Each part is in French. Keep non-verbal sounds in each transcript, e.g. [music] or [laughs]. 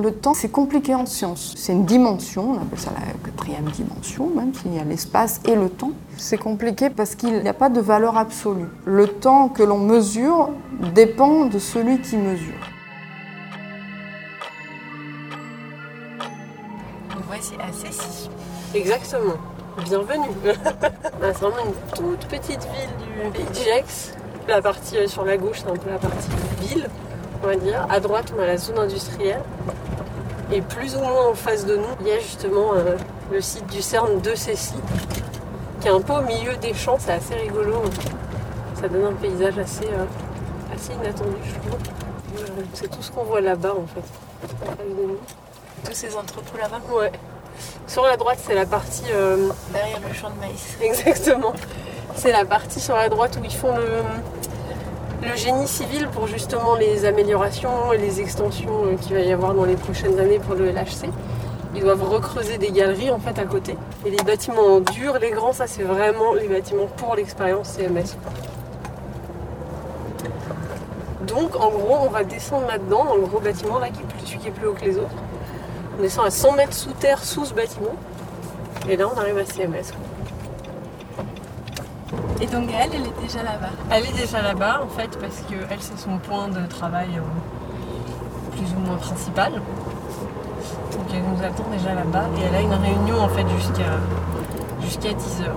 Le temps, c'est compliqué en science. C'est une dimension, on appelle ça la quatrième dimension, même s'il y a l'espace et le temps. C'est compliqué parce qu'il n'y a pas de valeur absolue. Le temps que l'on mesure dépend de celui qui mesure. Nous voici à Cécy. Exactement. Bienvenue. [laughs] c'est vraiment une toute petite ville du Pays. La partie euh, sur la gauche, c'est un peu la partie ville, on va dire. À droite, on a la zone industrielle. Et plus ou moins en face de nous, il y a justement euh, le site du CERN de Cécy, qui est un peu au milieu des champs. C'est assez rigolo. Ça donne un paysage assez, euh, assez inattendu, je trouve. C'est tout ce qu'on voit là-bas, en fait. Tous ces entrepôts là-bas Ouais. Sur la droite, c'est la partie. euh, Derrière le champ de maïs. [laughs] Exactement. C'est la partie sur la droite où ils font le, le génie civil pour justement les améliorations et les extensions euh, qu'il va y avoir dans les prochaines années pour le LHC. Ils doivent recreuser des galeries en fait à côté. Et les bâtiments durs, les grands, ça c'est vraiment les bâtiments pour l'expérience CMS. Donc en gros, on va descendre là-dedans, dans le gros bâtiment là, qui est plus, qui est plus haut que les autres. On descend à 100 mètres sous terre, sous ce bâtiment. Et là, on arrive à CMS. Et donc elle, elle est déjà là-bas. Elle est déjà là-bas en fait parce que elle c'est son point de travail euh, plus ou moins principal. Donc elle nous attend déjà là-bas et elle a une réunion en fait jusqu'à jusqu'à 10h.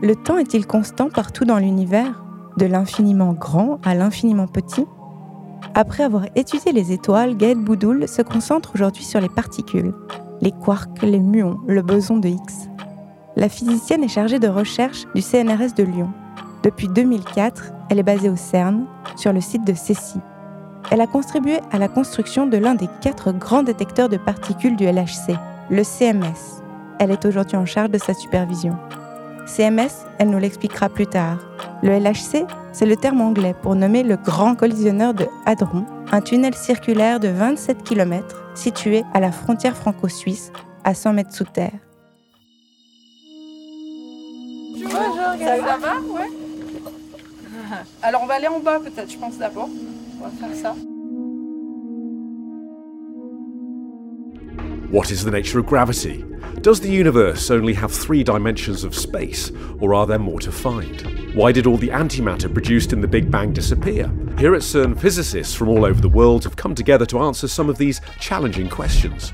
Le temps est-il constant partout dans l'univers, de l'infiniment grand à l'infiniment petit? Après avoir étudié les étoiles, Gaël Boudoul se concentre aujourd'hui sur les particules, les quarks, les muons, le boson de Higgs. La physicienne est chargée de recherche du CNRS de Lyon. Depuis 2004, elle est basée au CERN, sur le site de Cécy. Elle a contribué à la construction de l'un des quatre grands détecteurs de particules du LHC, le CMS. Elle est aujourd'hui en charge de sa supervision. CMS, elle nous l'expliquera plus tard. Le LHC, c'est le terme anglais pour nommer le grand collisionneur de Hadron, un tunnel circulaire de 27 km situé à la frontière franco-suisse, à 100 mètres sous terre. Ça va Ouais. [laughs] Alors on va aller en bas peut-être, je pense d'abord. On va faire ça. What is the nature of gravity? Does the universe only have three dimensions of space, or are there more to find? Why did all the antimatter produced in the Big Bang disappear? Here at CERN, physicists from all over the world have come together to answer some of these challenging questions.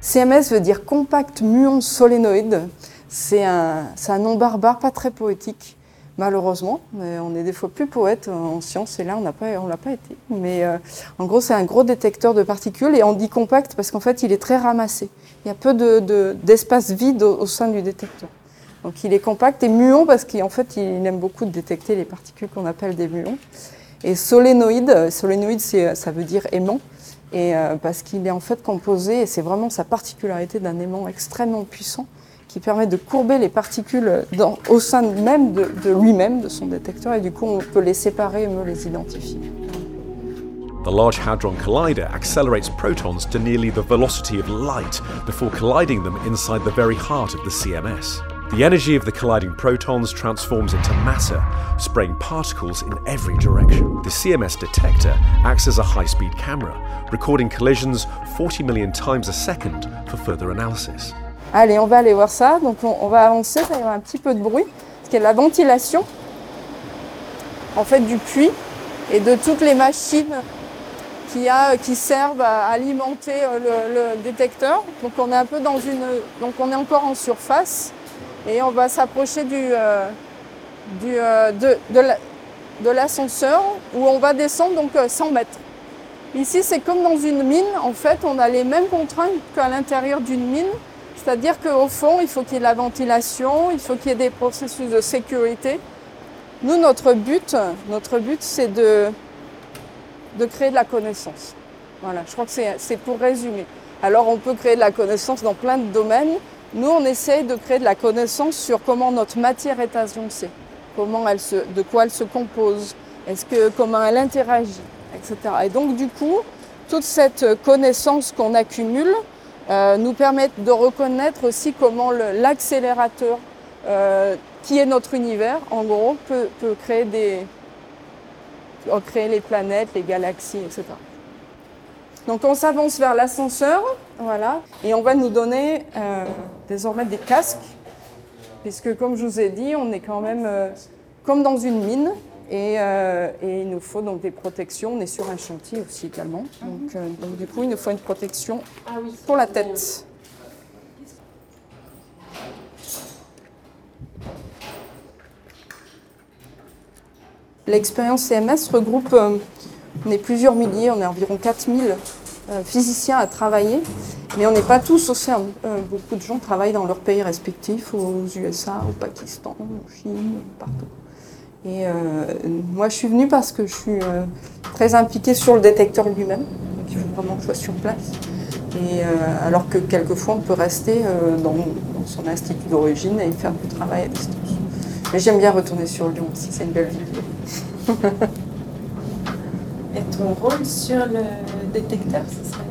CMS veut dire compact muon solénoïde. C'est un, un nom barbare, pas très poétique, malheureusement. On est des fois plus poète en science et là on n'a pas, l'a pas été. Mais euh, en gros, c'est un gros détecteur de particules et on dit compact parce qu'en fait, il est très ramassé. Il y a peu de, de- d'espace vide au, sein du détecteur. Donc il est compact et muon parce qu'en fait, il aime beaucoup détecter les particules qu'on appelle des muons. Et solénoïde, solénoïde, ça veut dire aimant. Et euh, parce qu'il est en fait composé, et c'est vraiment sa particularité d'un aimant extrêmement puissant, qui permet de courber les particules dans- au sein même de, de lui-même, de son détecteur, et du coup on peut les séparer et mieux les identifier. The Large Hadron Collider accelerates protons to nearly the velocity of light before colliding them inside the very heart of the CMS. The energy of the colliding protons transforms into matter, spraying particles in every direction. The CMS detector acts as a high speed camera, recording collisions 40 million times a second for further analysis. Allez, on va aller voir ça. Donc on, va avancer, ça y avoir un petit peu de bruit, parce qu'il y a la ventilation en fait du puits et de toutes les machines qui, a, qui servent à alimenter euh, le, détecteur. Donc on est un peu dans une. Donc on est encore en surface et on va s'approcher du, euh, du, euh, de, de la- de l'ascenseur où on va descendre donc euh, 100 mètres. Ici, c'est comme dans une mine. En fait, on a les mêmes contraintes qu'à l'intérieur d'une mine. C'est-à-dire qu'au fond, il faut qu'il y ait de la ventilation, il faut qu'il y ait des processus de sécurité. Nous, notre but, notre but, c'est de, de créer de la connaissance. Voilà, je crois que c'est pour résumer. Alors, on peut créer de la connaissance dans plein de domaines. Nous, on essaye de créer de la connaissance sur comment notre matière est agencée, comment elle se, de quoi elle se compose, est-ce que, comment elle interagit, etc. Et donc, du coup, toute cette connaissance qu'on accumule nous permet de reconnaître aussi comment l'accélérateur euh, qui est notre univers, en gros, peut, créer des, créer les planètes, les galaxies, etc. Donc on s'avance vers l'ascenseur, voilà, et on va nous donner euh, désormais des casques, puisque comme je vous ai dit, on est quand même euh, comme dans une mine, et, euh, et il nous faut donc des protections. On est sur un chantier aussi également, donc, euh, donc du coup il nous faut une protection Ah pour la tête. L'expérience CMS regroupe, euh, on est plusieurs milliers, on est environ 4000 euh, physiciens à travailler, mais on n'est pas tous au CERN. Euh, beaucoup de gens travaillent dans leurs pays respectifs, aux USA, au Pakistan, en Chine, partout. Et euh, moi, je suis venue parce que je suis euh, très impliquée sur le détecteur lui-même, donc il faut vraiment que je sois sur place. Et, euh, alors que quelquefois, on peut rester euh, dans, dans son institut d'origine et faire du travail à distance. Mais j'aime bien retourner sur Lyon aussi, c'est une belle ville. [laughs] Et ton rôle sur le détecteur, ce serait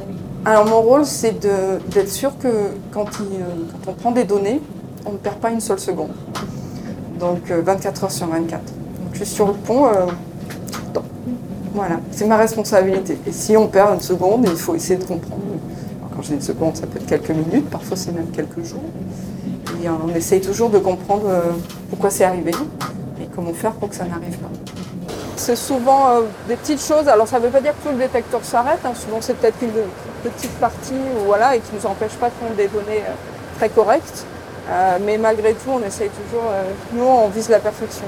Alors mon rôle, c'est de- d'être sûr que quand, il, quand on prend des données, on ne perd pas une seule seconde. Donc euh, 24 heures sur 24. Je suis sur le pont euh. Voilà, c'est ma responsabilité. Et si on perd une seconde, il faut essayer de comprendre. Quand je dis une seconde, ça peut être quelques minutes, parfois c'est même quelques jours. Et euh, on essaye toujours de comprendre euh, pourquoi c'est arrivé et comment faire pour que ça n'arrive pas. C'est souvent des petites choses. Alors ça ne veut pas dire que tout le détecteur s'arrête. hein. Souvent c'est peut-être une petite partie voilà, et qui ne nous empêche pas de prendre des données très correctes. Mais malgré tout, on essaye toujours. nous, on vise la perfection.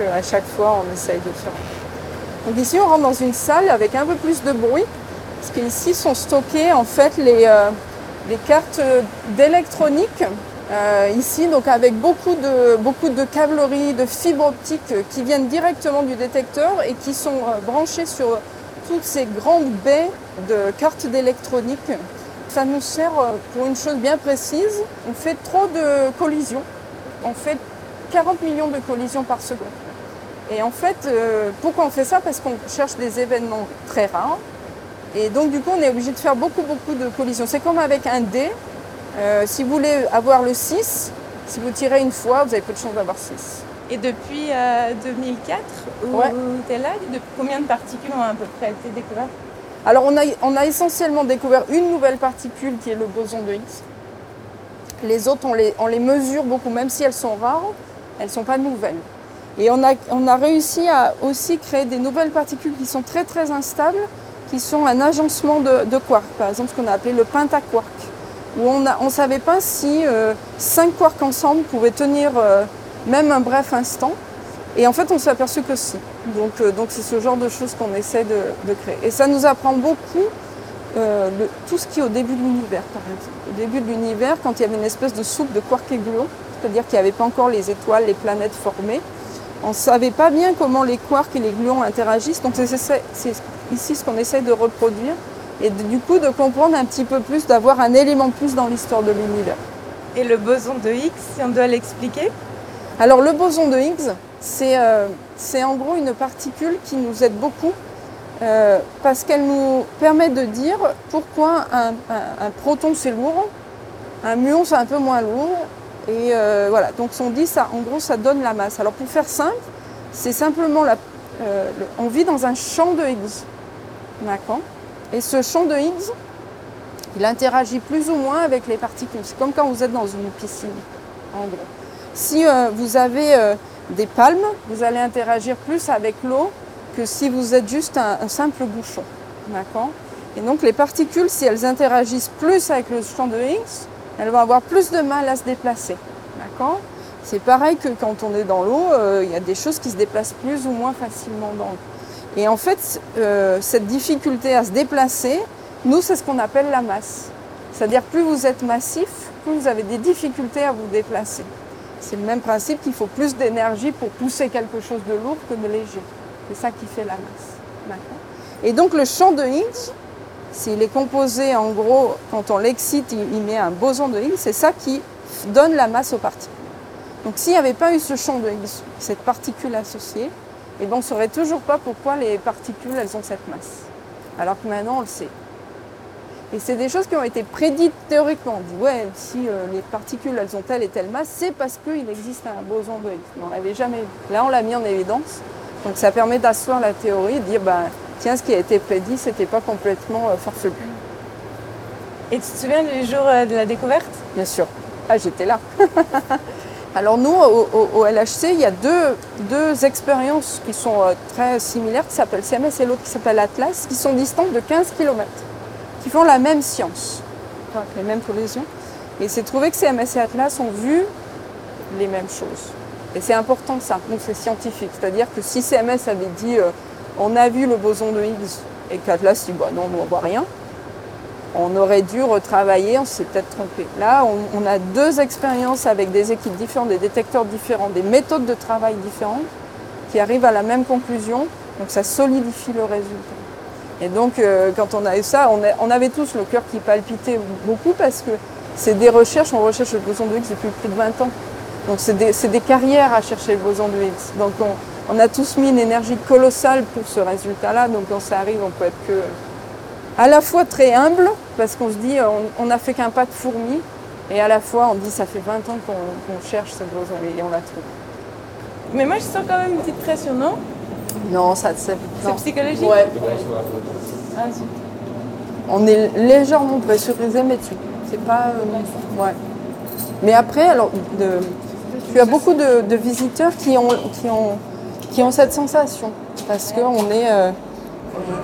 Euh, donc, euh, à chaque fois, on essaye de faire. Donc ici, on rentre dans une salle avec un peu plus de bruit, parce qu'ici sont stockées en fait les, euh, les cartes d'électronique. Euh, ici, donc avec beaucoup de, beaucoup de câbleries, de fibres optiques qui viennent directement du détecteur et qui sont euh, branchées sur toutes ces grandes baies de cartes d'électronique. Ça nous sert pour une chose bien précise. On fait trop de collisions. On fait 40 millions de collisions par seconde. Et en fait, euh, pourquoi on fait ça? Parce qu'on cherche des événements très rares. Et donc, du coup, on est obligé de faire beaucoup, beaucoup de collisions. C'est comme avec un dé. Euh, si vous voulez avoir le 6, si vous tirez une fois, vous avez peu de chances d'avoir 6. Et depuis euh, 2004, où Ouais. tu es là, de combien de particules ont à peu près été découvertes? Alors, on a, on a essentiellement découvert une nouvelle particule qui est le boson de Higgs. Les autres, on les, on les mesure beaucoup, même si elles sont rares, elles ne sont pas nouvelles. Et on a, réussi à aussi créer des nouvelles particules qui sont très très instables, qui sont un agencement de, quarks, par exemple ce qu'on a appelé le pentaquark, où on ne savait pas si euh, cinq quarks ensemble pouvaient tenir euh, même un bref instant. Et en fait, on s'est aperçu que si. Donc, euh, c'est ce genre de choses qu'on essaie de, créer. Et ça nous apprend beaucoup tout ce qui est au début de l'univers, par exemple. Au début de l'univers, quand il y avait une espèce de soupe de quarks et gluons, c'est-à-dire qu'il n'y avait pas encore les étoiles, les planètes formées, on ne savait pas bien comment les quarks et les gluons interagissent. Donc c'est ici ce qu'on essaie de reproduire et de- du coup de comprendre un petit peu plus, d'avoir un élément plus dans l'histoire de l'univers. Et le boson de Higgs, si on doit l'expliquer? Alors le boson de Higgs, c'est euh, c'est en gros une particule qui nous aide beaucoup euh, parce qu'elle nous permet de dire pourquoi un, un- un proton c'est lourd, un muon c'est un peu moins lourd. Et euh, voilà, donc on dit ça, en gros ça donne la masse. Alors pour faire simple, c'est simplement la, euh, on vit dans un champ de Higgs. D'accord? Et ce champ de Higgs, il interagit plus ou moins avec les particules. C'est comme quand vous êtes dans une piscine, en gros. Si euh, vous avez des palmes, vous allez interagir plus avec l'eau que si vous êtes juste un, un simple bouchon. D'accord? Et donc les particules, si elles interagissent plus avec le champ de Higgs, elles vont avoir plus de mal à se déplacer. D'accord? C'est pareil que quand on est dans l'eau, euh, il y a des choses qui se déplacent plus ou moins facilement dans l'eau. Et en fait, euh, cette difficulté à se déplacer, nous, c'est ce qu'on appelle la masse. C'est-à-dire plus vous êtes massif, plus vous avez des difficultés à vous déplacer. C'est le même principe qu'il faut plus d'énergie pour pousser quelque chose de lourd que de léger. C'est ça qui fait la masse. Et donc le champ de Higgs, s'il est composé en gros, quand on l'excite, il, met un boson de Higgs, c'est ça qui donne la masse aux particules. Donc s'il n'y avait pas eu ce champ de Higgs, cette particule associée, eh ben, on ne saurait toujours pas pourquoi les particules elles ont cette masse. Alors que maintenant on le sait. Et c'est des choses qui ont été prédites théoriquement. On dit, ouais, si euh, les particules, elles ont telle et telle masse, c'est parce qu'il existe un boson de Higgs. Mais on l'avait jamais vu. Là, on l'a mis en évidence. Donc ça permet d'asseoir la théorie, de dire, ben, tiens, ce qui a été prédit, c'était pas complètement euh, farfelu. Et tu te souviens du jour euh, de la découverte? Bien sûr. Ah, j'étais là. [laughs] Alors nous, au, au- au LHC, il y a deux, deux expériences qui sont euh, très similaires, qui s'appellent CMS et l'autre qui s'appelle Atlas, qui sont distantes de 15 km, qui font la même science, enfin, les mêmes collisions. Et c'est trouvé que CMS et Atlas ont vu les mêmes choses. Et c'est important ça, donc c'est scientifique. C'est-à-dire que si CMS avait dit euh, on a vu le boson de Higgs et qu'Atlas dit bah non, on voit rien, on aurait dû retravailler, on s'est peut-être trompé. Là, on, a deux expériences avec des équipes différentes, des détecteurs différents, des méthodes de travail différentes qui arrivent à la même conclusion. Donc ça solidifie le résultat. Et donc, euh, quand on a eu ça, on, avait tous le cœur qui palpitait beaucoup parce que c'est des recherches, on recherche le boson de Higgs depuis plus de 20 ans. Donc c'est des, des carrières à chercher le boson de Higgs. Donc on, on a tous mis une énergie colossale pour ce résultat-là. Donc quand ça arrive, on peut être que à la fois très humble, parce qu'on se dit on n'a fait qu'un pas de fourmi, et à la fois on dit ça fait 20 ans qu'on cherche ce boson et on l'a trouvé. Mais moi, je sens quand même une petite pression, non? Non, ça c'est psychologique? Ouais, Ah, zut. on est légèrement pressurisé, mais tu c'est pas euh, ouais. Mais après, alors de, tu as beaucoup de, de visiteurs qui ont qui ont qui ont cette sensation parce qu'on est euh,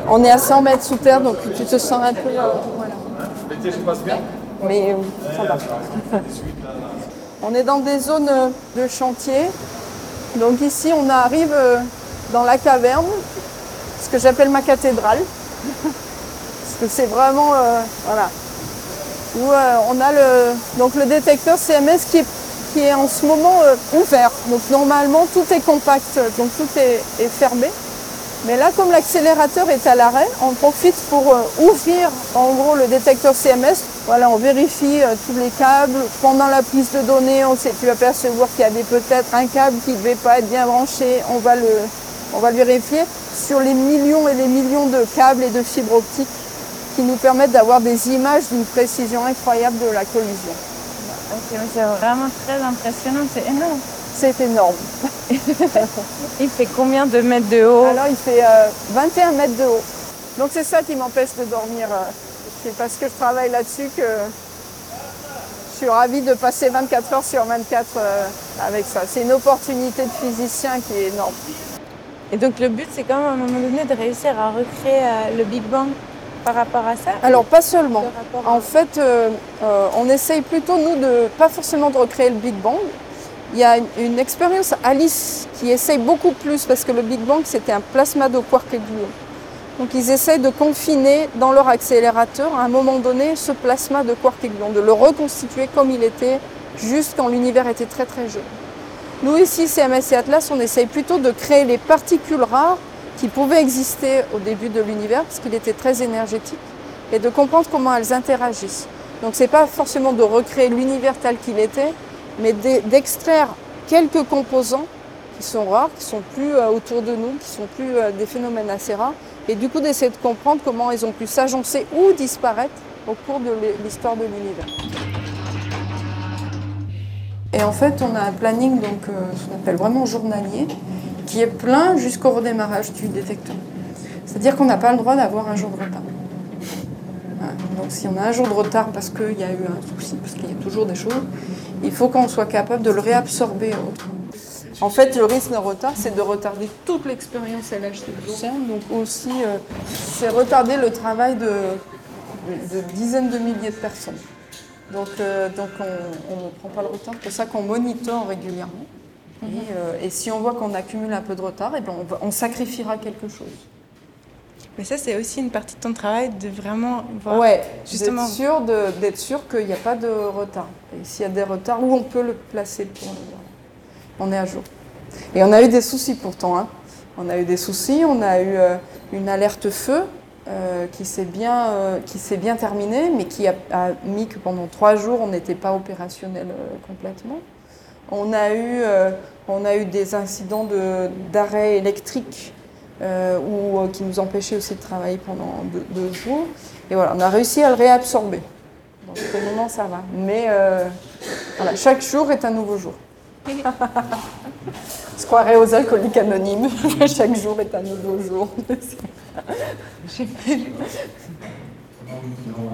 on est à 100 mètres sous terre, donc tu te sens un peu euh. Mais euh. [laughs] On est dans des zones de chantier. Donc ici, on arrive dans la caverne, ce que j'appelle ma cathédrale. [laughs] Parce que c'est vraiment, voilà, où on a le, donc le détecteur CMS qui est, qui est en ce moment euh, ouvert. Donc normalement, tout est compact, donc tout est, fermé. Mais là, comme l'accélérateur est à l'arrêt, on profite pour euh, ouvrir en gros le détecteur CMS. Voilà, on vérifie euh, tous les câbles. Pendant la prise de données, on s'est pu apercevoir qu'il y avait peut-être un câble qui ne devait pas être bien branché. On va, le, on va le vérifier sur les millions et les millions de câbles et de fibres optiques qui nous permettent d'avoir des images d'une précision incroyable de la collision. Ok, mais c'est vraiment très impressionnant, c'est énorme. C'est énorme. Il fait combien de mètres de haut? Alors il fait euh, 21 mètres de haut. Donc c'est ça qui m'empêche de dormir. euh, C'est parce que je travaille là-dessus que je suis ravie de passer 24 heures sur 24 euh, avec ça. C'est une opportunité de physicien qui est énorme. Et donc le but, c'est quand même à un moment donné de réussir à recréer euh, le Big Bang? Par rapport à ça Alors pas seulement. À- En fait, euh, euh, on essaye plutôt, nous, de pas forcément de recréer le Big Bang. Il y a une, une expérience Alice qui essaye beaucoup plus parce que le Big Bang, c'était un plasma de quark et gluon. Donc ils essayent de confiner dans leur accélérateur, à un moment donné, ce plasma de quark et gluon, de le reconstituer comme il était juste quand l'univers était très très jeune. Nous ici, CMS et Atlas, on essaye plutôt de créer les particules rares qui pouvaient exister au début de l'univers, parce qu'il était très énergétique, et de comprendre comment elles interagissent. Donc c'est pas forcément de recréer l'univers tel qu'il était, mais d'e- d'extraire quelques composants qui sont rares, qui sont plus euh, autour de nous, qui sont plus euh, des phénomènes assez rares, et du coup d'essayer de comprendre comment ils ont pu s'agencer ou disparaître au cours de l'hi- l'histoire de l'univers. Et en fait, on a un planning, donc, euh, ce qu'on appelle vraiment journalier, qui est plein jusqu'au redémarrage du détecteur. C'est-à-dire qu'on n'a pas le droit d'avoir un jour de retard. Voilà. Donc si on a un jour de retard parce qu'il y a eu un souci, parce qu'il y a toujours des choses, il faut qu'on soit capable de le réabsorber. En fait, le risque de retard, c'est de retarder toute l'expérience LHC du CERN, donc aussi, euh, c'est retarder le travail de, de- de dizaines de milliers de personnes. Donc, euh, donc on, on ne prend pas le retard, c'est pour ça qu'on monitore régulièrement. Et, euh, et si on voit qu'on accumule un peu de retard, eh ben on, va- on sacrifiera quelque chose. Mais ça, c'est aussi une partie de ton travail de vraiment voir. Ouais, justement. d'être sûr, de- d'être sûr qu'il n'y a pas de retard. Et s'il y a des retards, où on peut le placer pour le. On est à jour. Et on a eu des soucis pourtant. hein. On a eu des soucis, on a eu euh, une alerte feu euh, qui s'est bien, euh, qui s'est bien terminée, mais qui a, a mis que pendant trois jours, on n'était pas opérationnel complètement. On a eu, euh, on a eu des incidents de- d'arrêt électrique euh, ou euh, qui nous empêchait aussi de travailler pendant deux, deux jours. Et voilà, on a réussi à le réabsorber. Donc pour le moment, ça va. Mais euh, voilà, chaque jour est un nouveau jour. [laughs] On se croirait aux alcooliques anonymes. [laughs] chaque jour est un nouveau jour.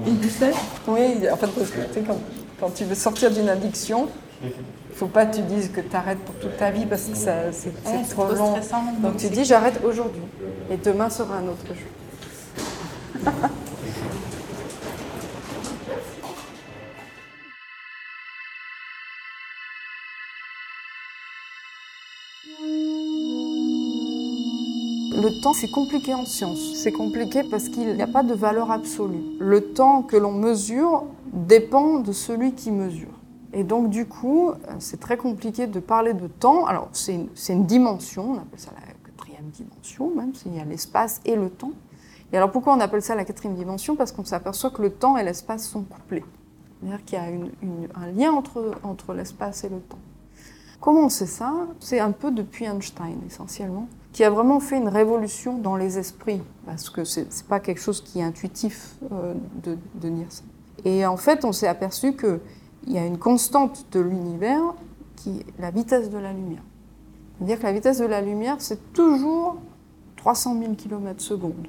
Il dit ça Oui, en fait, parce que, quand, quand tu veux sortir d'une addiction, faut pas que tu dises que tu arrêtes pour toute ta vie parce que ça- c'est Ouais, trop trop long. stressant, Donc tu dis j'arrête aujourd'hui et demain sera un autre jour. Le temps, c'est compliqué en science. C'est compliqué parce qu'il n'y a pas de valeur absolue. Le temps que l'on mesure dépend de celui qui mesure. Et donc, du coup, euh, c'est très compliqué de parler de temps. Alors, c'est une, une dimension, on appelle ça la quatrième dimension, même s'il y a l'espace et le temps. Et alors, pourquoi on appelle ça la quatrième dimension? Parce qu'on s'aperçoit que le temps et l'espace sont couplés. C'est-à-dire qu'il y a un lien entre, entre l'espace et le temps. Comment on sait ça? C'est un peu depuis Einstein, essentiellement, qui a vraiment fait une révolution dans les esprits, parce que c'est n'est pas quelque chose qui est intuitif euh, de, de dire ça. Et en fait, on s'est aperçu qu'il y a une constante de l'univers qui est la vitesse de la lumière. C'est-à-dire que la vitesse de la lumière, c'est toujours 300 000 km secondes.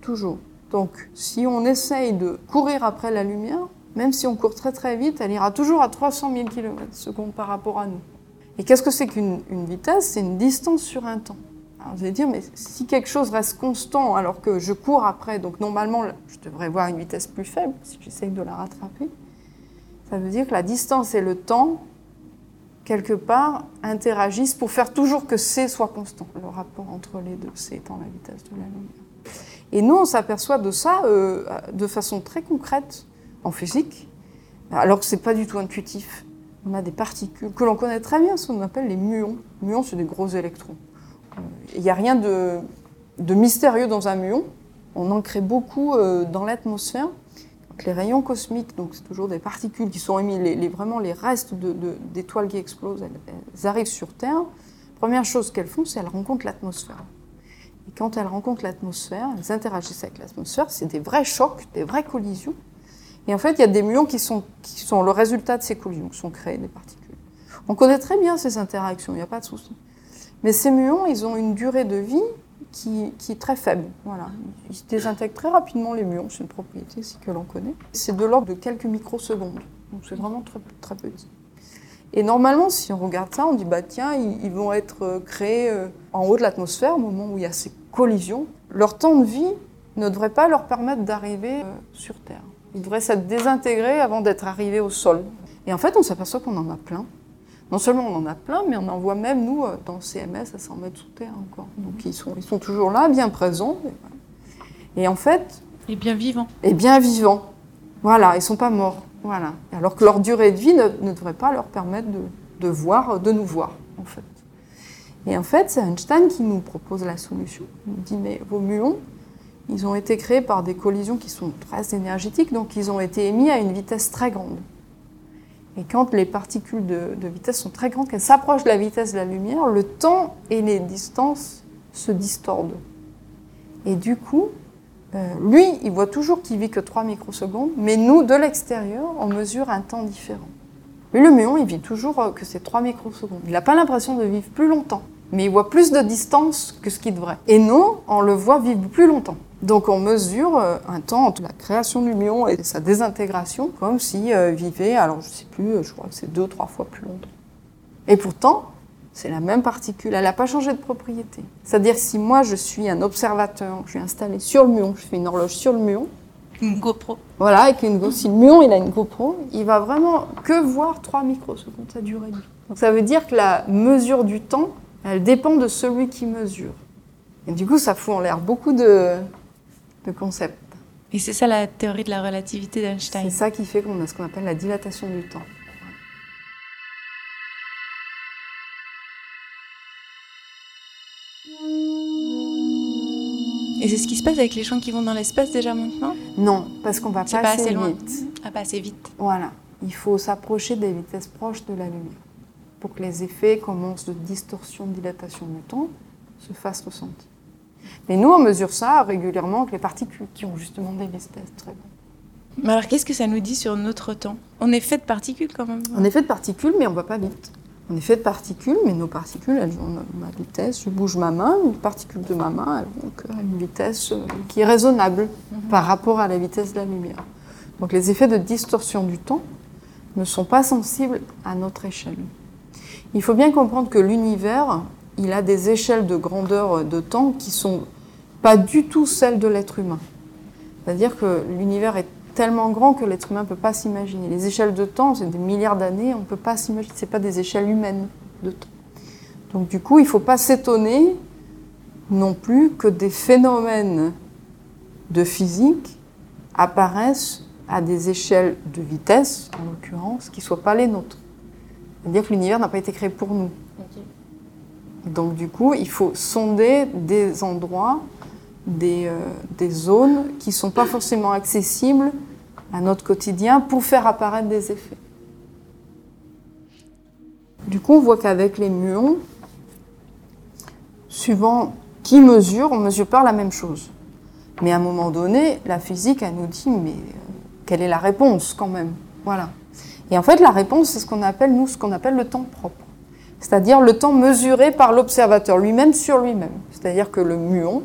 Toujours. Donc, si on essaye de courir après la lumière, même si on court très très vite, elle ira toujours à 300 000 km secondes par rapport à nous. Et qu'est-ce que c'est qu'une une vitesse? C'est une distance sur un temps. Alors vous allez dire, mais si quelque chose reste constant alors que je cours après, donc normalement je devrais voir une vitesse plus faible si j'essaye de la rattraper, ça veut dire que la distance et le temps, quelque part, interagissent pour faire toujours que C soit constant, le rapport entre les deux, C étant la vitesse de la lumière. Et nous, on s'aperçoit de ça euh, de façon très concrète en physique, alors que c'est pas du tout intuitif. On a des particules que l'on connaît très bien, ce qu'on appelle les muons. Les muons, c'est des gros électrons. Euh, Il n'y a rien de, de mystérieux dans un muon. On en crée beaucoup euh, dans l'atmosphère. Les rayons cosmiques, donc c'est toujours des particules qui sont émises, les, vraiment les restes d'étoiles qui explosent, elles, arrivent sur Terre. Première chose qu'elles font, c'est qu'elles rencontrent l'atmosphère. Et quand elles rencontrent l'atmosphère, elles interagissent avec l'atmosphère, c'est des vrais chocs, des vraies collisions. Et en fait, il y a des muons qui sont, qui sont le résultat de ces collisions, qui sont créés des particules. On connaît très bien ces interactions, il n'y a pas de souci. Mais ces muons, ils ont une durée de vie qui, est très faible. Voilà. Ils se désintègrent très rapidement, les muons, c'est une propriété aussi que l'on connaît. C'est de l'ordre de quelques microsecondes, donc c'est vraiment très, très petit. Et normalement, si on regarde ça, on dit, bah tiens, ils, ils vont être euh, créés euh, en haut de l'atmosphère, au moment où il y a ces collisions. Leur temps de vie ne devrait pas leur permettre d'arriver euh, sur Terre. Ils devraient s'être désintégrés avant d'être arrivés au sol. Et en fait, on s'aperçoit qu'on en a plein. Non seulement on en a plein, mais on en voit même, nous, euh, dans CMS, à 100 mètres sous terre encore. Donc ils sont, ils sont toujours là, bien présents. Et, en fait, Et bien vivant. et bien vivants. Voilà, ils sont pas morts. Voilà. Alors que leur durée de vie ne, ne devrait pas leur permettre de, de voir, de nous voir, en fait. Et en fait, c'est Einstein qui nous propose la solution. Il nous dit, mais vos muons, ils ont été créés par des collisions qui sont très énergétiques, donc ils ont été émis à une vitesse très grande. Et quand les particules de, de vitesse sont très grandes, qu'elles s'approchent de la vitesse de la lumière, le temps et les distances se distordent. Et du coup, euh, lui, il voit toujours qu'il vit que 3 microsecondes, mais nous, de l'extérieur, on mesure un temps différent. Lui, le muon, il vit toujours euh, que c'est 3 microsecondes. Il n'a pas l'impression de vivre plus longtemps, mais il voit plus de distance que ce qu'il devrait. Et nous, on le voit vivre plus longtemps. Donc on mesure euh, un temps entre la création du muon et sa désintégration, comme s'il euh, vivait, alors je ne sais plus, euh, je crois que c'est deux ou trois fois plus longtemps. Et pourtant, c'est la même particule, elle n'a pas changé de propriété. C'est-à-dire si moi je suis un observateur, je suis installé sur le muon, je fais une horloge sur le muon, Une GoPro. voilà, avec une Go, si le muon il a une GoPro, il va vraiment que voir 3 microsecondes sa durée de vie. Donc ça veut dire que la mesure du temps, elle dépend de celui qui mesure. Et du coup, ça fout en l'air beaucoup de, de concepts. Et c'est ça la théorie de la relativité d'Einstein. C'est ça qui fait qu'on a ce qu'on appelle la dilatation du temps. Et c'est ce qui se passe avec les gens qui vont dans l'espace déjà maintenant? Non, parce qu'on va pas, pas assez, assez loin. vite. Ah, pas assez vite. Voilà, il faut s'approcher des vitesses proches de la lumière pour que les effets commencent de distorsion, de dilatation du temps se fassent ressentir. Mais nous, on mesure ça régulièrement avec les particules qui ont justement des vitesses très bonnes. Mais alors, qu'est-ce que ça nous dit sur notre temps? On est fait de particules quand même. On est fait de particules, mais on va pas vite. On est fait de particules, mais nos particules, elles ont ma vitesse. Je bouge ma main, une particule de ma main, vont à une vitesse euh, qui est raisonnable par rapport à la vitesse de la lumière. Donc les effets de distorsion du temps ne sont pas sensibles à notre échelle. Il faut bien comprendre que l'univers, il a des échelles de grandeur de temps qui sont pas du tout celles de l'être humain. C'est-à-dire que l'univers est tellement grand que l'être humain ne peut pas s'imaginer. Les échelles de temps, c'est des milliards d'années, on ne peut pas s'imaginer. Ce pas des échelles humaines de temps. Donc du coup, il ne faut pas s'étonner non plus que des phénomènes de physique apparaissent à des échelles de vitesse, en l'occurrence, qui ne soient pas les nôtres. C'est-à-dire que l'univers n'a pas été créé pour nous. Donc du coup, il faut sonder des endroits, des, euh, zones qui ne sont pas forcément accessibles à notre quotidien pour faire apparaître des effets. Du coup, on voit qu'avec les muons, suivant qui mesure, on ne mesure pas la même chose. Mais à un moment donné, la physique, elle nous dit, mais euh, quelle est la réponse quand même? Voilà. Et en fait, la réponse, c'est ce qu'on appelle, nous, ce qu'on appelle le temps propre. C'est-à-dire le temps mesuré par l'observateur lui-même sur lui-même. C'est-à-dire que le muon,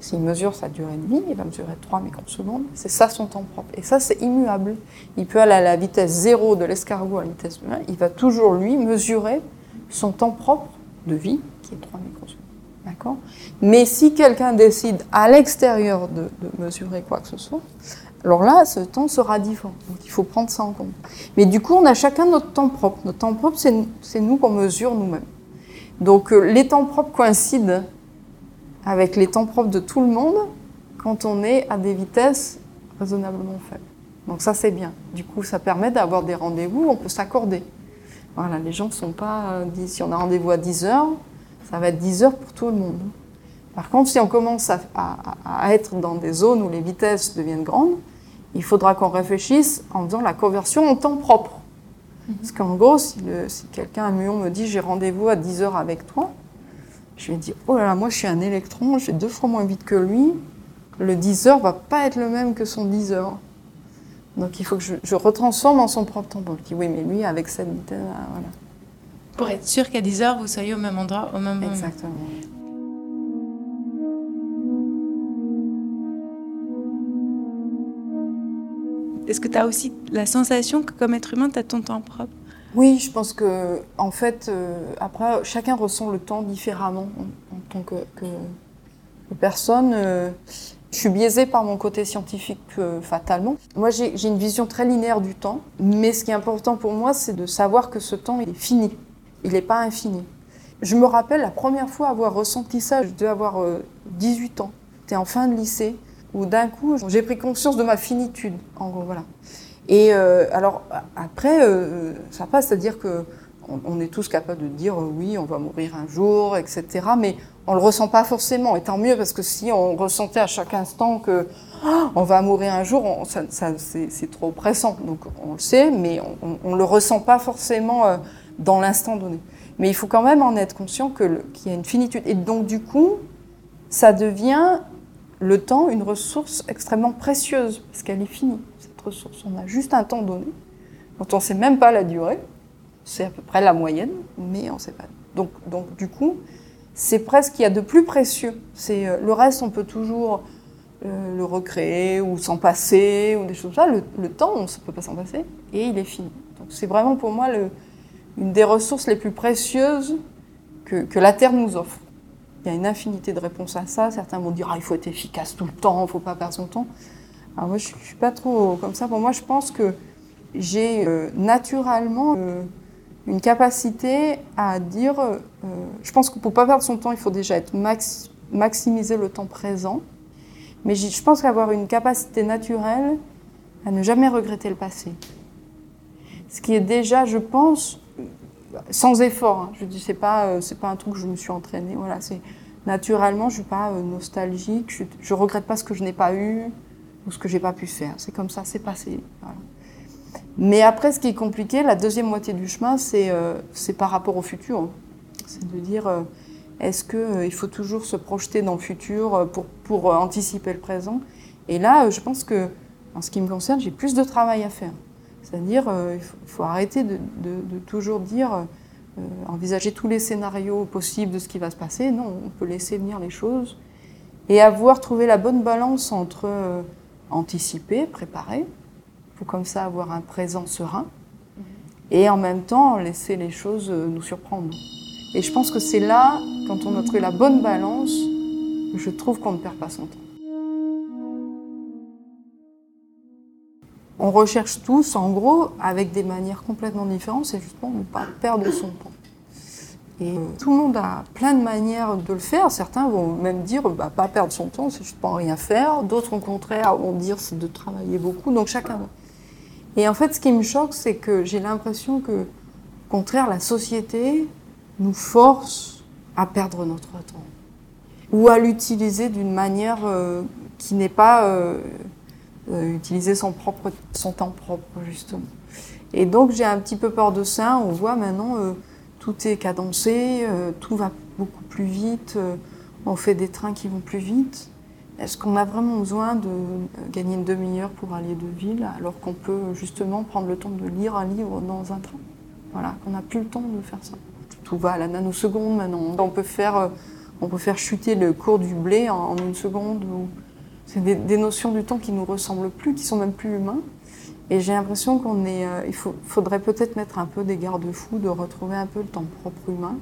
s'il mesure sa durée de vie, il va mesurer 3 microsecondes. C'est ça son temps propre. Et ça, c'est immuable. Il peut aller à la vitesse zéro de l'escargot à la vitesse de 1. Il va toujours, lui, mesurer son temps propre de vie, qui est 3 microsecondes. D'accord? Mais si quelqu'un décide à l'extérieur de, de mesurer quoi que ce soit, alors là, ce temps sera différent. Donc il faut prendre ça en compte. Mais du coup, on a chacun notre temps propre. Notre temps propre, c'est nous qu'on mesure nous-mêmes. Donc euh, les temps propres coïncident avec les temps propres de tout le monde quand on est à des vitesses raisonnablement faibles. Donc ça, c'est bien. Du coup, ça permet d'avoir des rendez-vous, on peut s'accorder. Voilà, les gens ne sont pas... Euh, si on a rendez-vous à 10 heures, ça va être 10 heures pour tout le monde. Par contre, si on commence à, être dans des zones où les vitesses deviennent grandes, il faudra qu'on réfléchisse en faisant la conversion en temps propre. Parce qu'en gros, si, quelqu'un à Muon me dit j'ai rendez-vous à 10 heures avec toi, je vais dire oh là là, moi je suis un électron, j'ai deux fois moins vite que lui, le 10 heures va pas être le même que son 10 heures. Donc il faut que je, retransforme en son propre temps. Donc je dis oui, mais lui avec cette vitesse, voilà. Pour être sûr qu'à 10 heures, vous soyez au même endroit au même moment. Exactement. Est-ce que tu as aussi la sensation que comme être humain, tu as ton temps propre? Oui, je pense que, en fait, euh, après, chacun ressent le temps différemment en, tant que, personne. Euh, je suis biaisée par mon côté scientifique euh, fatalement. Moi, j'ai une vision très linéaire du temps, mais ce qui est important pour moi, c'est de savoir que ce temps, il est fini. Il n'est pas infini. Je me rappelle la première fois avoir ressenti ça, je devais avoir 18 ans. J'étais en fin de lycée où d'un coup, j'ai pris conscience de ma finitude, voilà. Et euh, alors, après, euh, ça passe, c'est-à-dire que on, est tous capables de dire euh, oui, on va mourir un jour, etc. Mais on le ressent pas forcément. Et tant mieux, parce que si on ressentait à chaque instant que oh, on va mourir un jour, ça, c'est trop pressant. Donc on le sait, mais on, ne le ressent pas forcément dans l'instant donné. Mais il faut quand même en être conscient qu'il y a une finitude. Et donc du coup, ça devient le temps une ressource extrêmement précieuse, parce qu'elle est finie, cette ressource. On a juste un temps donné, dont on ne sait même pas la durée, c'est à peu près la moyenne, mais on ne sait pas. Donc, du coup, c'est presque qu'il y a de plus précieux. C'est euh, le reste, on peut toujours euh, le recréer ou s'en passer ou des choses comme ça. Le, temps, on ne peut pas s'en passer et il est fini. Donc c'est vraiment pour moi une des ressources les plus précieuses que la Terre nous offre. Il y a une infinité de réponses à ça. Certains vont dire ah, il faut être efficace tout le temps, il ne faut pas perdre son temps. Alors moi, je ne suis pas trop comme ça. Pour moi, je pense que j'ai euh, naturellement euh, une capacité à dire euh, je pense que pour ne pas perdre son temps, il faut déjà maximiser le temps présent. Mais je pense qu'avoir une capacité naturelle à ne jamais regretter le passé. Ce qui est déjà, je pense, sans effort. Hein. Je dis c'est pas euh, c'est pas un truc que je me suis entraînée. Voilà, c'est naturellement je suis pas euh, nostalgique. Je, je regrette pas ce que je n'ai pas eu ou ce que j'ai pas pu faire. C'est comme ça, c'est passé. Mais après, ce qui est compliqué, la deuxième moitié du chemin, c'est euh, par rapport au futur. C'est de dire Est-ce qu'il faut toujours se projeter dans le futur pour, pour anticiper le présent? Et là, je pense que, en ce qui me concerne, j'ai plus de travail à faire. C'est-à-dire, il faut, arrêter de, toujours dire euh, envisager tous les scénarios possibles de ce qui va se passer. Non, on peut laisser venir les choses et avoir trouvé la bonne balance entre euh, anticiper, préparer, pour comme ça avoir un présent serein, et en même temps laisser les choses euh, nous surprendre. Et je pense que c'est là, quand on a trouvé la bonne balance, je trouve qu'on ne perd pas son temps. On recherche tous, en gros, avec des manières complètement différentes, c'est justement ne pas perdre son temps. Et tout le monde a plein de manières de le faire. Certains vont même dire bah, pas perdre son temps, c'est juste pas rien faire. D'autres, au contraire, vont dire c'est de travailler beaucoup. Donc chacun. Et en fait, ce qui me choque, c'est que j'ai l'impression que, au contraire, la société nous force à perdre notre temps ou à l'utiliser d'une manière euh, qui n'est pas euh, euh, utiliser son, propre, son temps propre, justement. Et donc j'ai un petit peu peur de ça. On voit maintenant, euh, tout est cadencé, euh, tout va beaucoup plus vite, on fait des trains qui vont plus vite. Est-ce qu'on a vraiment besoin de gagner une demi-heure pour aller de ville alors qu'on peut justement prendre le temps de lire un livre dans un train? Voilà, qu'on n'a plus le temps de faire ça. Tout va à la nanoseconde maintenant. On peut faire, on peut faire chuter le cours du blé en, une seconde. C'est des, notions du temps qui nous ressemblent plus, qui sont même plus humains. Et j'ai l'impression qu'on est, euh, il faudrait peut-être mettre un peu des garde-fous, de retrouver un peu le temps propre humain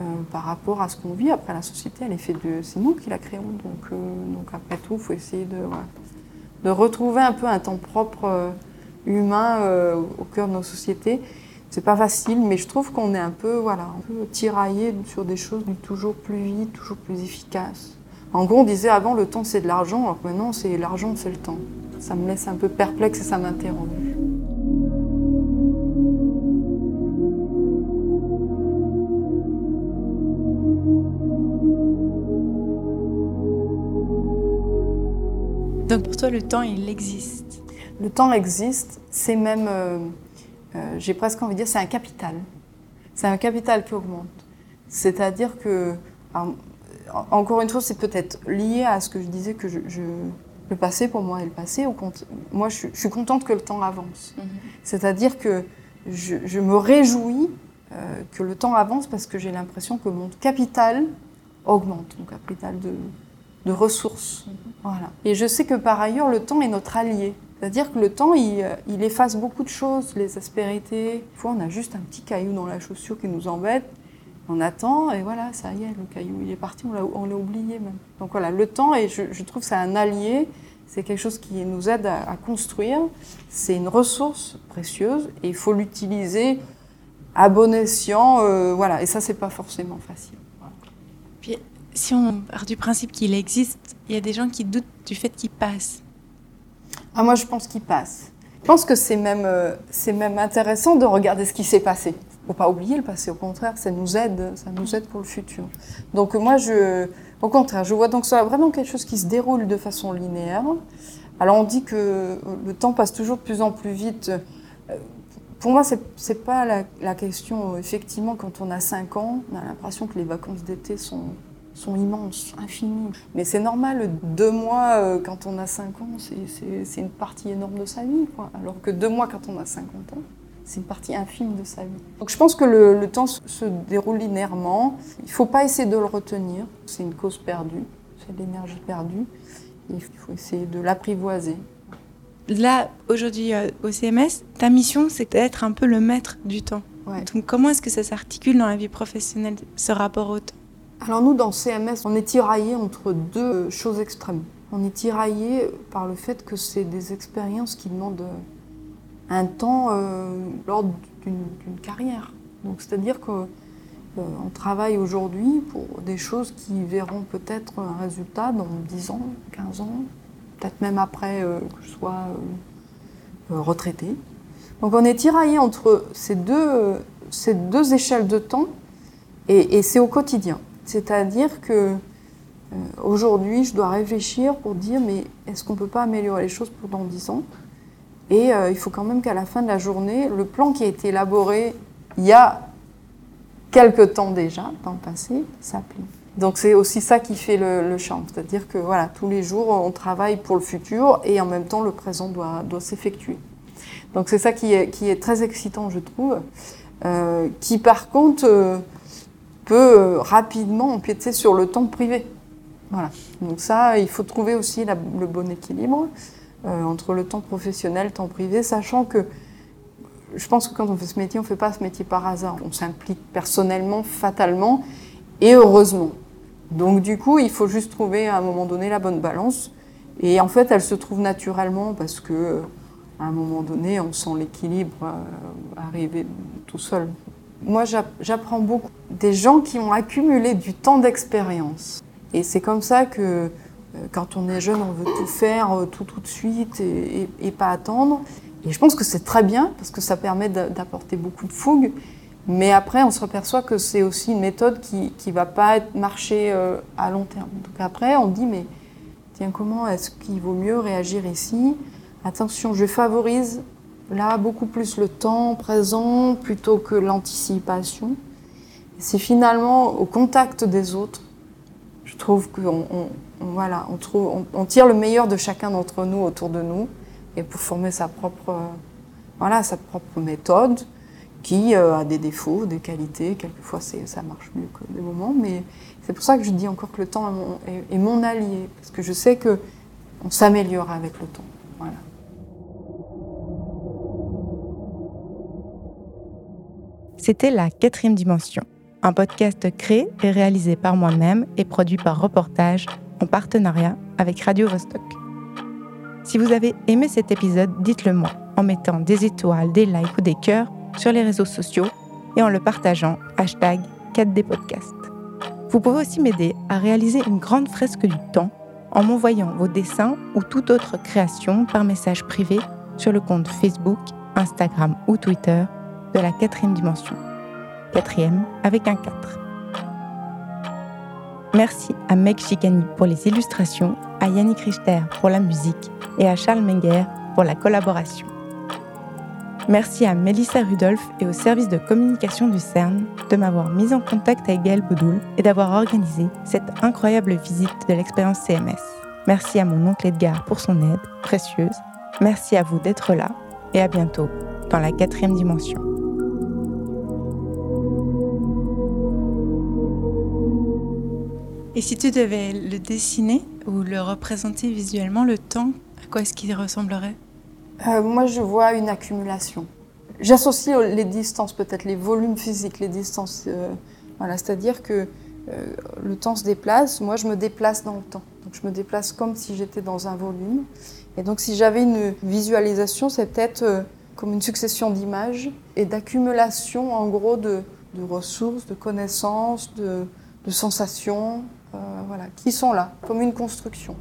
euh, par rapport à ce qu'on vit. Après, la société, elle est faite de, c'est nous qui la créons, donc, euh, donc après tout, il faut essayer de, de retrouver un peu un temps propre humain au cœur de nos sociétés. C'est pas facile, mais je trouve qu'on est un peu, voilà, un peu tiraillé sur des choses toujours plus vite, toujours plus efficaces. En gros, on disait avant le temps c'est de l'argent, alors que maintenant c'est l'argent c'est le temps. Ça me laisse un peu perplexe et ça m'interroge. Donc pour toi, le temps, il existe Le temps existe, c'est même, euh, euh, j'ai presque envie de dire, c'est un capital. C'est un capital qui augmente. C'est-à-dire que, encore une fois, c'est peut-être lié à ce que je disais que je, le passé pour moi est le passé. Au moi, je, suis contente que le temps avance. Mhm. C'est-à-dire que je, me réjouis euh, que le temps avance parce que j'ai l'impression que mon capital augmente, mon capital de, de ressources. Mhm. Voilà. Et je sais que par ailleurs, le temps est notre allié. C'est-à-dire que le temps, il, il, efface beaucoup de choses, les aspérités. Des fois, on a juste un petit caillou dans la chaussure qui nous embête on attend et voilà, ça y est, le caillou il est parti, on l'a oublié même. Donc voilà, le temps, et je, trouve que c'est un allié, c'est quelque chose qui nous aide à, construire, c'est une ressource précieuse et il faut l'utiliser à bon escient, euh, voilà, et ça c'est pas forcément facile. Puis si on part du principe qu'il existe, il y a des gens qui doutent du fait qu'il passe. Ah moi je pense qu'il passe. Je pense que c'est même, euh, c'est même intéressant de regarder ce qui s'est passé faut pas oublier le passé. Au contraire, ça nous aide, ça nous aide pour le futur. Donc moi, je, au contraire, je vois donc ça vraiment quelque chose qui se déroule de façon linéaire. Alors on dit que le temps passe toujours de plus en plus vite. Euh, pour moi, c'est n'est pas la, question. Effectivement, quand on a 5 ans, on a l'impression que les vacances d'été sont, immenses, infinies. Mais c'est normal, deux mois euh, quand on a 5 ans, c'est une partie énorme de sa vie. Quoi. Alors que deux mois quand on a 50 ans, c'est une partie infime de sa vie. Donc je pense que le, temps se déroule linéairement. Il ne faut pas essayer de le retenir. C'est une cause perdue. C'est de l'énergie perdue. Il faut essayer de l'apprivoiser. Là, aujourd'hui, euh, au CMS, ta mission, c'est d'être un peu le maître du temps. Donc comment est-ce que ça s'articule dans la vie professionnelle, ce rapport au temps? Alors nous, dans CMS, on est tiraillé entre deux choses extrêmes. On est tiraillé par le fait que c'est des expériences qui demandent un temps euh, lors d'une carrière. Donc c'est-à-dire qu'on euh, travaille aujourd'hui pour des choses qui verront peut-être un résultat dans 10 ans, 15 ans, peut-être même après euh, que je sois retraité. Donc on est tiraillé entre ces deux, échelles de temps et, et c'est au quotidien. C'est-à-dire que aujourd'hui, je dois réfléchir pour dire mais est-ce qu'on ne peut pas améliorer les choses pour dans 10 ans? Et euh, il faut quand même qu'à la fin de la journée, le plan qui a été élaboré il y a quelques temps déjà dans le passé, ça plie. Donc c'est aussi ça qui fait le, le charme, c'est-à-dire que voilà, tous les jours on travaille pour le futur et en même temps le présent doit, doit s'effectuer. Donc c'est ça qui est, qui est très excitant, je trouve, euh, qui par contre euh, peut rapidement empiéter sur le temps privé. Voilà. Donc ça, il faut trouver aussi le bon équilibre euh, entre le temps professionnel, temps privé, sachant que je pense que quand on fait ce métier, on ne fait pas ce métier par hasard. On s'implique personnellement, fatalement et heureusement. Donc du coup, il faut juste trouver à un moment donné la bonne balance. Et en fait, elle se trouve naturellement parce que à un moment donné, on sent l'équilibre euh, arriver tout seul. Moi, j'app- j'apprends beaucoup des gens qui ont accumulé du temps d'expérience. Et c'est comme ça que quand on est jeune, on veut tout faire euh, tout tout de suite et, pas attendre. Et je pense que c'est très bien parce que ça permet d'a- d'apporter beaucoup de fougue. Mais après, on se aperçoit que c'est aussi une méthode qui ne va pas marcher euh, à long terme. Donc après, on dit, mais tiens, comment est-ce qu'il vaut mieux réagir ici? Attention, je favorise là beaucoup plus le temps présent plutôt que l'anticipation. C'est finalement au contact des autres, je trouve qu'on on- voilà, on, trouve, on, tire le meilleur de chacun d'entre nous autour de nous et pour former sa propre, euh, voilà, sa propre méthode qui euh, a des défauts, des qualités. Quelquefois, ça marche mieux que des moments, mais c'est pour ça que je dis encore que le temps est mon, est mon allié, parce que je sais que on s'améliore avec le temps. Voilà. C'était La Quatrième Dimension, un podcast créé et réalisé par moi-même et produit par Reportage en partenariat avec Radio Vostok. Si vous avez aimé cet épisode, dites-le moi en mettant des étoiles, des likes ou des cœurs sur les réseaux sociaux et en le partageant hashtag 4D Podcast. Vous pouvez aussi m'aider à réaliser une grande fresque du temps en m'envoyant vos dessins ou toute autre création par message privé sur le compte Facebook, Instagram ou Twitter de la quatrième dimension. Quatrième avec un 4. Merci à Meg Chicani pour les illustrations, à Yannick Richter pour la musique et à Charles Menger pour la collaboration. Merci à Mélissa Rudolph et au service de communication du CERN de m'avoir mis en contact avec Gaël Boudoul et d'avoir organisé cette incroyable visite de l'expérience CMS. Merci à mon oncle Edgar pour son aide précieuse. Merci à vous d'être là et à bientôt dans la quatrième dimension. Et si tu devais le dessiner ou le représenter visuellement, le temps, à quoi est-ce qu'il ressemblerait? Euh, moi, je vois une accumulation. J'associe les distances, peut-être les volumes physiques, les distances. euh, voilà, c'est-à-dire que euh, le temps se déplace. Moi, je me déplace dans le temps. Donc, je me déplace comme si j'étais dans un volume. Et donc, si j'avais une visualisation, c'est peut-être comme une succession d'images et d'accumulation, en gros, de, ressources, de connaissances, de, sensations, voilà, qui sont là, comme une construction.